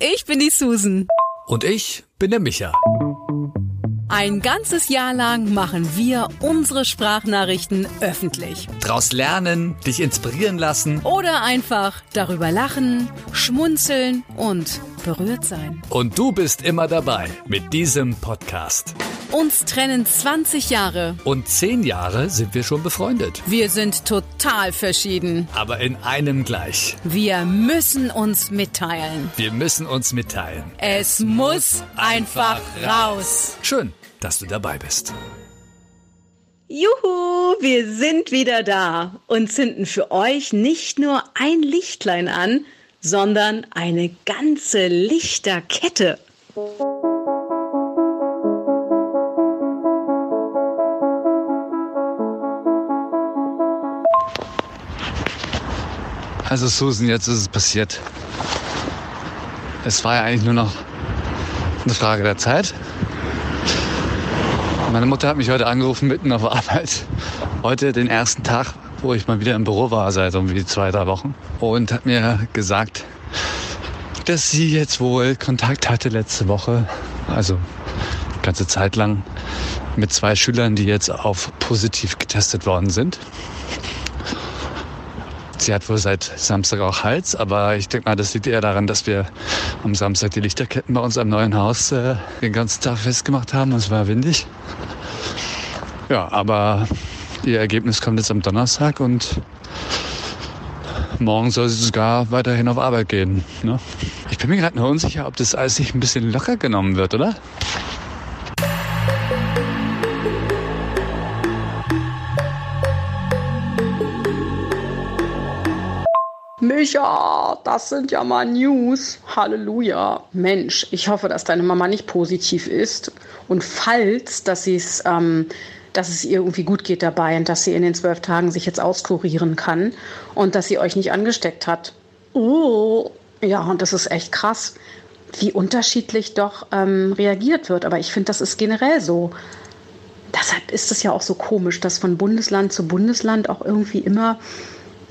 ich bin die Susan. Und ich bin der Micha. Ein ganzes Jahr lang machen wir unsere Sprachnachrichten öffentlich. Draus lernen, dich inspirieren lassen. Oder einfach darüber lachen, schmunzeln und berührt sein. Und du bist immer dabei mit diesem Podcast. Uns trennen 20 Jahre. Und 10 Jahre sind wir schon befreundet. Wir sind total verschieden. Aber in einem gleich. Wir müssen uns mitteilen. Wir müssen uns mitteilen. Es muss einfach raus. Schön, dass du dabei bist. Juhu, wir sind wieder da und zünden für euch nicht nur ein Lichtlein an, sondern eine ganze Lichterkette. Also Susan, jetzt ist es passiert. Es war ja eigentlich nur noch eine Frage der Zeit. Meine Mutter hat mich heute angerufen, mitten auf Arbeit. Heute den ersten Tag, wo ich mal wieder im Büro war, seit irgendwie zwei, drei Wochen. Und hat mir gesagt, dass sie jetzt wohl Kontakt hatte letzte Woche, also ganze Zeit lang, mit zwei Schülern, die jetzt auf positiv getestet worden sind. Sie hat wohl seit Samstag auch Hals, aber ich denke mal, das liegt eher daran, dass wir am Samstag die Lichterketten bei uns am neuen Haus äh, den ganzen Tag festgemacht haben. Es war windig. Ja, aber ihr Ergebnis kommt jetzt am Donnerstag und morgen soll sie sogar weiterhin auf Arbeit gehen. Ne? Ich bin mir gerade nur unsicher, ob das alles nicht ein bisschen locker genommen wird, oder? Micha, das sind ja mal News. Halleluja. Mensch, ich hoffe, dass deine Mama nicht positiv ist. Und falls, dass sie es, ähm, dass es ihr irgendwie gut geht dabei und dass sie in den zwölf Tagen sich jetzt auskurieren kann und dass sie euch nicht angesteckt hat. Oh, ja, und das ist echt krass, wie unterschiedlich doch ähm, reagiert wird. Aber ich finde, das ist generell so. Deshalb ist es ja auch so komisch, dass von Bundesland zu Bundesland auch irgendwie immer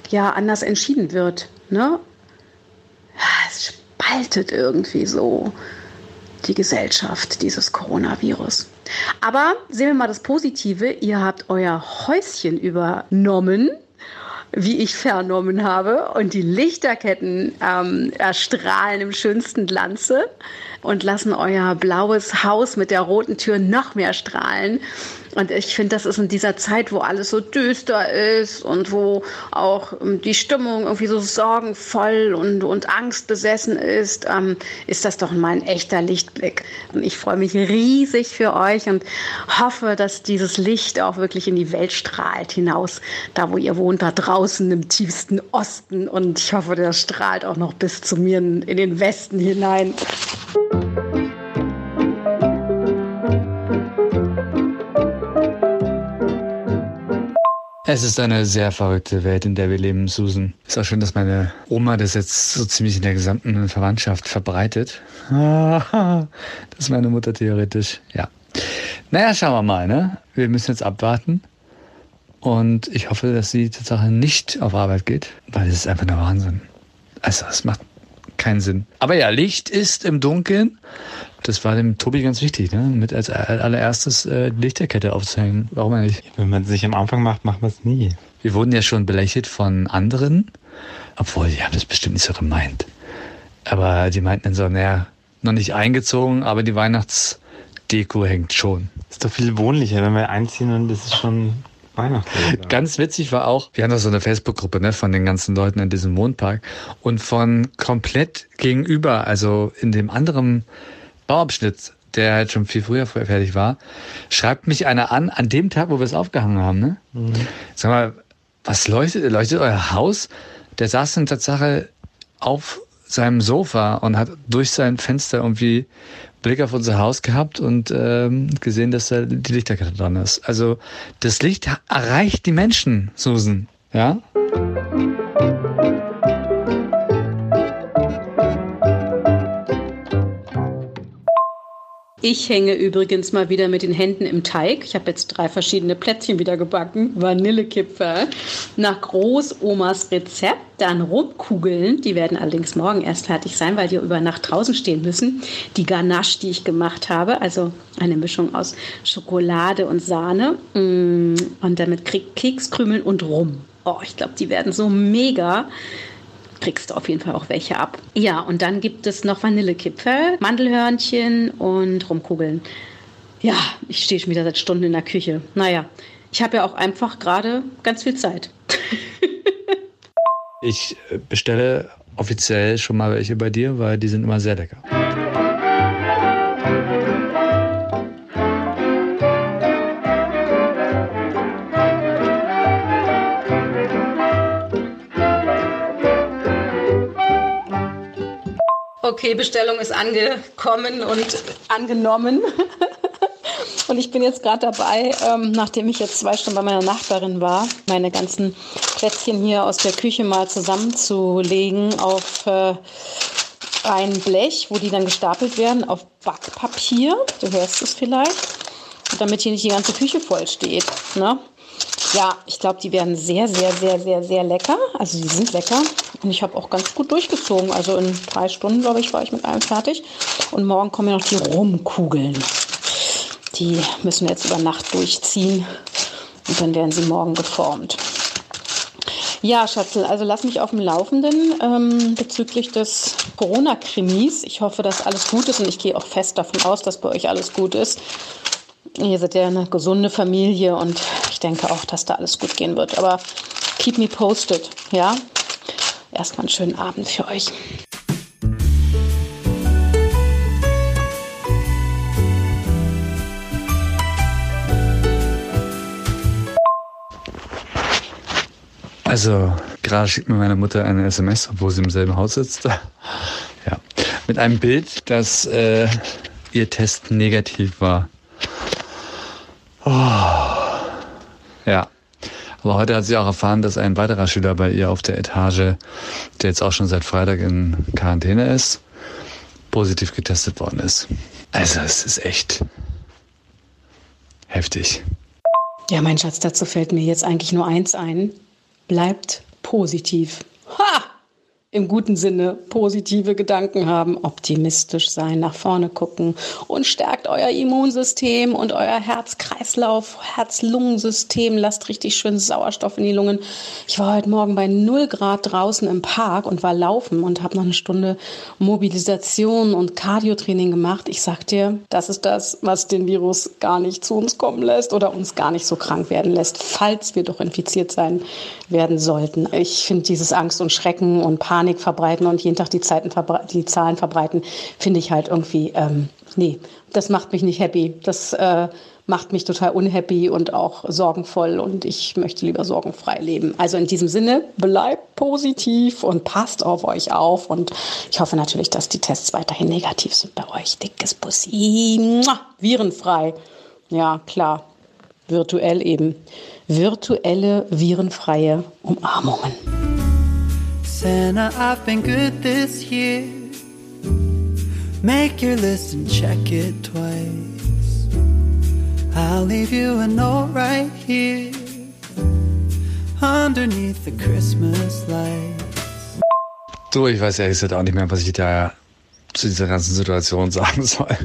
ja anders entschieden wird. Ne? Es spaltet irgendwie so die Gesellschaft, dieses Coronavirus. Aber sehen wir mal das Positive. Ihr habt euer Häuschen übernommen, wie ich vernommen habe. Und die Lichterketten ähm, erstrahlen im schönsten Glanze und lassen euer blaues Haus mit der roten Tür noch mehr strahlen. Und ich finde, das ist in dieser Zeit, wo alles so düster ist und wo auch ähm, die Stimmung irgendwie so sorgenvoll und, und angstbesessen ist, ähm, ist das doch mal ein echter Lichtblick. Und ich freue mich riesig für euch und hoffe, dass dieses Licht auch wirklich in die Welt strahlt, hinaus, da wo ihr wohnt, da draußen im tiefsten Osten. Und ich hoffe, das strahlt auch noch bis zu mir in, in den Westen hinein. Es ist eine sehr verrückte Welt, in der wir leben, Susan. Ist auch schön, dass meine Oma das jetzt so ziemlich in der gesamten Verwandtschaft verbreitet. Das ist meine Mutter theoretisch. Ja. Naja, schauen wir mal, ne? Wir müssen jetzt abwarten. Und ich hoffe, dass sie Tatsache nicht auf Arbeit geht, weil es ist einfach nur Wahnsinn. Also, es macht keinen Sinn. Aber ja, Licht ist im Dunkeln. Das war dem Tobi ganz wichtig, ne? mit als allererstes äh, die Lichterkette aufzuhängen. Warum eigentlich? Wenn man es sich am Anfang macht, macht man es nie. Wir wurden ja schon belächelt von anderen, obwohl die haben das bestimmt nicht so gemeint. Aber die meinten dann so, naja, noch nicht eingezogen, aber die Weihnachtsdeko hängt schon. Ist doch viel wohnlicher, wenn wir einziehen und das ist schon Weihnachten. Ganz witzig war auch, wir haben doch so eine Facebook-Gruppe ne, von den ganzen Leuten in diesem Mondpark und von komplett gegenüber, also in dem anderen Bauabschnitt, der halt schon viel früher fertig war, schreibt mich einer an, an dem Tag, wo wir es aufgehangen haben. Ne? Mhm. Sag mal, was leuchtet, leuchtet euer Haus? Der saß in Tatsache auf seinem Sofa und hat durch sein Fenster irgendwie Blick auf unser Haus gehabt und ähm, gesehen, dass da die Lichterkette dran ist. Also das Licht erreicht die Menschen, Susan. Ja? Ich hänge übrigens mal wieder mit den Händen im Teig. Ich habe jetzt drei verschiedene Plätzchen wieder gebacken. Vanillekipferl nach Großomas Rezept. Dann Rumkugeln. Die werden allerdings morgen erst fertig sein, weil die über Nacht draußen stehen müssen. Die Ganache, die ich gemacht habe, also eine Mischung aus Schokolade und Sahne. Mm, und damit Kekskrümeln und Rum. Oh, ich glaube, die werden so mega kriegst du auf jeden Fall auch welche ab. Ja, und dann gibt es noch Vanillekipferl, Mandelhörnchen und Rumkugeln. Ja, ich stehe schon wieder seit Stunden in der Küche. Naja, ich habe ja auch einfach gerade ganz viel Zeit. ich bestelle offiziell schon mal welche bei dir, weil die sind immer sehr lecker. Okay, Bestellung ist angekommen und angenommen. Und ich bin jetzt gerade dabei, ähm, nachdem ich jetzt zwei Stunden bei meiner Nachbarin war, meine ganzen Plätzchen hier aus der Küche mal zusammenzulegen auf äh, ein Blech, wo die dann gestapelt werden, auf Backpapier. Du hörst es vielleicht. Damit hier nicht die ganze Küche voll steht. Ne? Ja, ich glaube, die werden sehr, sehr, sehr, sehr, sehr lecker. Also die sind lecker. Und ich habe auch ganz gut durchgezogen. Also in drei Stunden, glaube ich, war ich mit allem fertig. Und morgen kommen ja noch die Rumkugeln. Die müssen jetzt über Nacht durchziehen. Und dann werden sie morgen geformt. Ja, Schatzel, also lass mich auf dem Laufenden ähm, bezüglich des Corona-Krimis. Ich hoffe, dass alles gut ist und ich gehe auch fest davon aus, dass bei euch alles gut ist. Ihr seid ja eine gesunde Familie und ich denke auch, dass da alles gut gehen wird. Aber keep me posted, ja? Erstmal einen schönen Abend für euch. Also, gerade schickt mir meine Mutter eine SMS, obwohl sie im selben Haus sitzt. ja. Mit einem Bild, dass äh, ihr Test negativ war. Oh. Ja. Aber heute hat sie auch erfahren, dass ein weiterer Schüler bei ihr auf der Etage, der jetzt auch schon seit Freitag in Quarantäne ist, positiv getestet worden ist. Also es ist echt heftig. Ja, mein Schatz, dazu fällt mir jetzt eigentlich nur eins ein. Bleibt positiv. Ha! Im guten Sinne positive Gedanken haben, optimistisch sein, nach vorne gucken und stärkt euer Immunsystem und euer Herz-Kreislauf, Herz-Lungensystem. Lasst richtig schön Sauerstoff in die Lungen. Ich war heute Morgen bei 0 Grad draußen im Park und war laufen und habe noch eine Stunde Mobilisation und Cardiotraining gemacht. Ich sag dir, das ist das, was den Virus gar nicht zu uns kommen lässt oder uns gar nicht so krank werden lässt, falls wir doch infiziert sein werden sollten. Ich finde dieses Angst und Schrecken und Panik Panik verbreiten und jeden Tag die, Zeiten die Zahlen verbreiten, finde ich halt irgendwie, ähm, nee, das macht mich nicht happy. Das äh, macht mich total unhappy und auch sorgenvoll und ich möchte lieber sorgenfrei leben. Also in diesem Sinne, bleibt positiv und passt auf euch auf und ich hoffe natürlich, dass die Tests weiterhin negativ sind bei euch. Dickes Pussy. Virenfrei. Ja, klar. Virtuell eben. Virtuelle, virenfreie Umarmungen. Santa, I've been good this year. Make your list and check it twice. I'll leave you a note right here underneath the Christmas lights. Du, ich weiß ehrlich gesagt auch nicht mehr, was ich da zu dieser ganzen Situation sagen soll.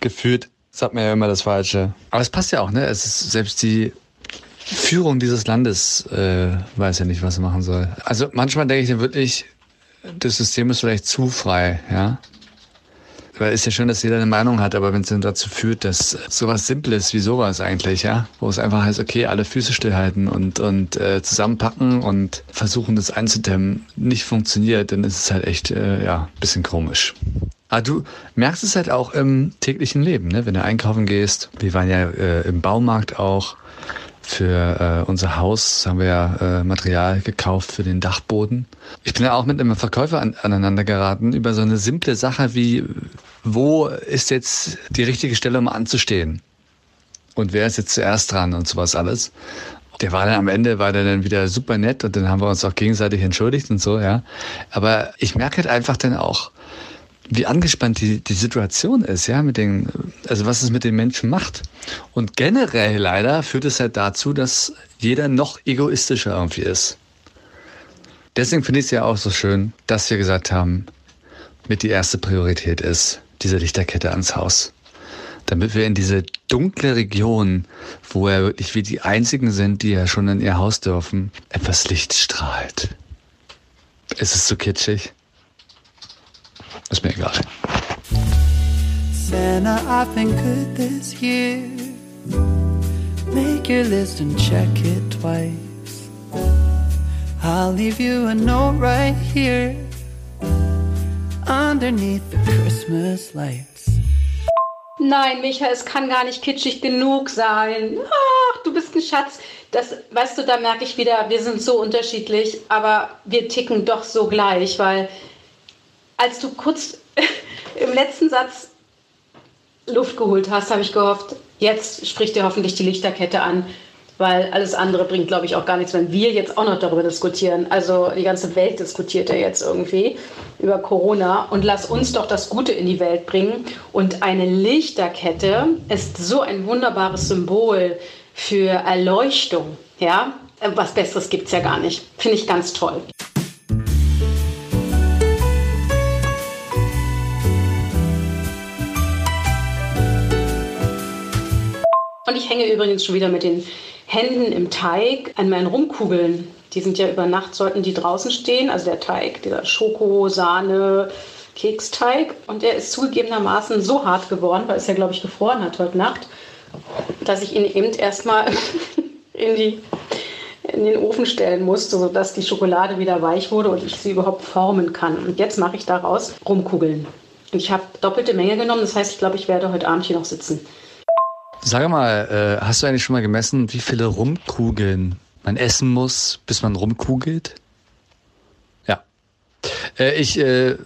Gefühlt sagt man ja immer das Falsche. Aber es passt ja auch, ne? Es ist selbst die Führung dieses Landes äh, weiß ja nicht, was er machen soll. Also manchmal denke ich dann wirklich, das System ist vielleicht zu frei, ja. Weil ist ja schön, dass jeder eine Meinung hat, aber wenn es dann dazu führt, dass sowas Simples wie sowas eigentlich, ja, wo es einfach heißt, okay, alle Füße stillhalten und, und äh, zusammenpacken und versuchen, das einzudämmen, nicht funktioniert, dann ist es halt echt, äh, ja, bisschen komisch. Aber du merkst es halt auch im täglichen Leben, ne? wenn du einkaufen gehst. Wir waren ja äh, im Baumarkt auch für äh, unser Haus haben wir ja äh, Material gekauft für den Dachboden. Ich bin ja auch mit einem Verkäufer an, aneinander geraten über so eine simple Sache wie, wo ist jetzt die richtige Stelle, um anzustehen? Und wer ist jetzt zuerst dran und sowas alles? Der war dann am Ende, war der dann wieder super nett und dann haben wir uns auch gegenseitig entschuldigt und so, ja. Aber ich merke halt einfach dann auch, wie angespannt die, die Situation ist, ja, mit den, also was es mit den Menschen macht. Und generell leider führt es halt dazu, dass jeder noch egoistischer irgendwie ist. Deswegen finde ich es ja auch so schön, dass wir gesagt haben, mit die erste Priorität ist, diese Lichterkette ans Haus. Damit wir in diese dunkle Region, wo er wirklich wie die einzigen sind, die ja schon in ihr Haus dürfen, etwas Licht strahlt. Ist es zu kitschig? Ist mir egal. Santa, I've been good this year. Make your list and check it twice. I'll leave you a note right here underneath the Christmas lights. Nein, Micha, es kann gar nicht kitschig genug sein. Ach, du bist ein Schatz. Das, weißt du, da merke ich wieder, wir sind so unterschiedlich, aber wir ticken doch so gleich, weil als du kurz im letzten Satz Luft geholt hast, habe ich gehofft, jetzt spricht dir hoffentlich die Lichterkette an, weil alles andere bringt, glaube ich, auch gar nichts, wenn wir jetzt auch noch darüber diskutieren. Also die ganze Welt diskutiert ja jetzt irgendwie über Corona und lass uns doch das Gute in die Welt bringen. Und eine Lichterkette ist so ein wunderbares Symbol für Erleuchtung. Ja, was Besseres gibt es ja gar nicht. Finde ich ganz toll. Und ich hänge übrigens schon wieder mit den Händen im Teig an meinen Rumkugeln. Die sind ja über Nacht, sollten die draußen stehen. Also der Teig, dieser Schoko, Sahne, Keksteig. Und der ist zugegebenermaßen so hart geworden, weil es ja, glaube ich, gefroren hat heute Nacht, dass ich ihn eben erstmal in, in den Ofen stellen musste, sodass die Schokolade wieder weich wurde und ich sie überhaupt formen kann. Und jetzt mache ich daraus Rumkugeln. Ich habe doppelte Menge genommen, das heißt, ich glaube, ich werde heute Abend hier noch sitzen. Sag mal, äh, hast du eigentlich schon mal gemessen, wie viele Rumkugeln man essen muss, bis man rumkugelt? Ja. Äh, ich äh,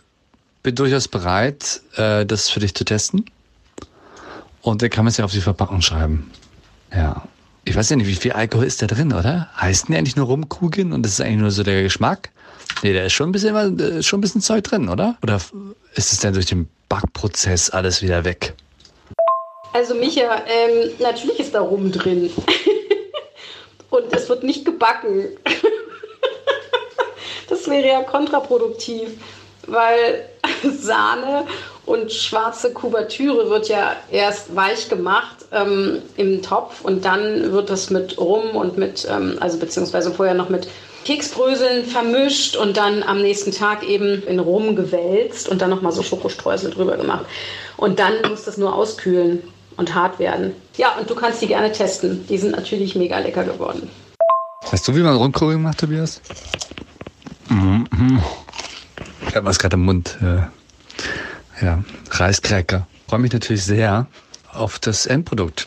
bin durchaus bereit, das für dich zu testen. Und dann kann man es ja auf die Verpackung schreiben. Ja. Ich weiß ja nicht, wie viel Alkohol ist da drin, oder? Heißt denn eigentlich nur rumkugeln und das ist eigentlich nur so der Geschmack? Nee, da ist schon ein bisschen, schon ein bisschen Zeug drin, oder? Oder ist es dann durch den Backprozess alles wieder weg? Also Micha, ähm, natürlich ist da Rum drin. Und es wird nicht gebacken. das wäre ja kontraproduktiv, weil Sahne und schwarze Kuvertüre wird ja erst weich gemacht ähm, im Topf und dann wird das mit Rum und mit, ähm, also beziehungsweise vorher noch mit Keksbröseln vermischt und dann am nächsten Tag eben in Rum gewälzt und dann nochmal so Schokostreusel drüber gemacht. Und dann muss das nur auskühlen und hart werden. Ja, und du kannst die gerne testen. Die sind natürlich mega lecker geworden. Weißt du, wie man Rundkugeln macht, Tobias? Mhm. Ich habe was gerade im Mund. Äh, ja, Reiskräcker. Freue mich natürlich sehr auf das Endprodukt.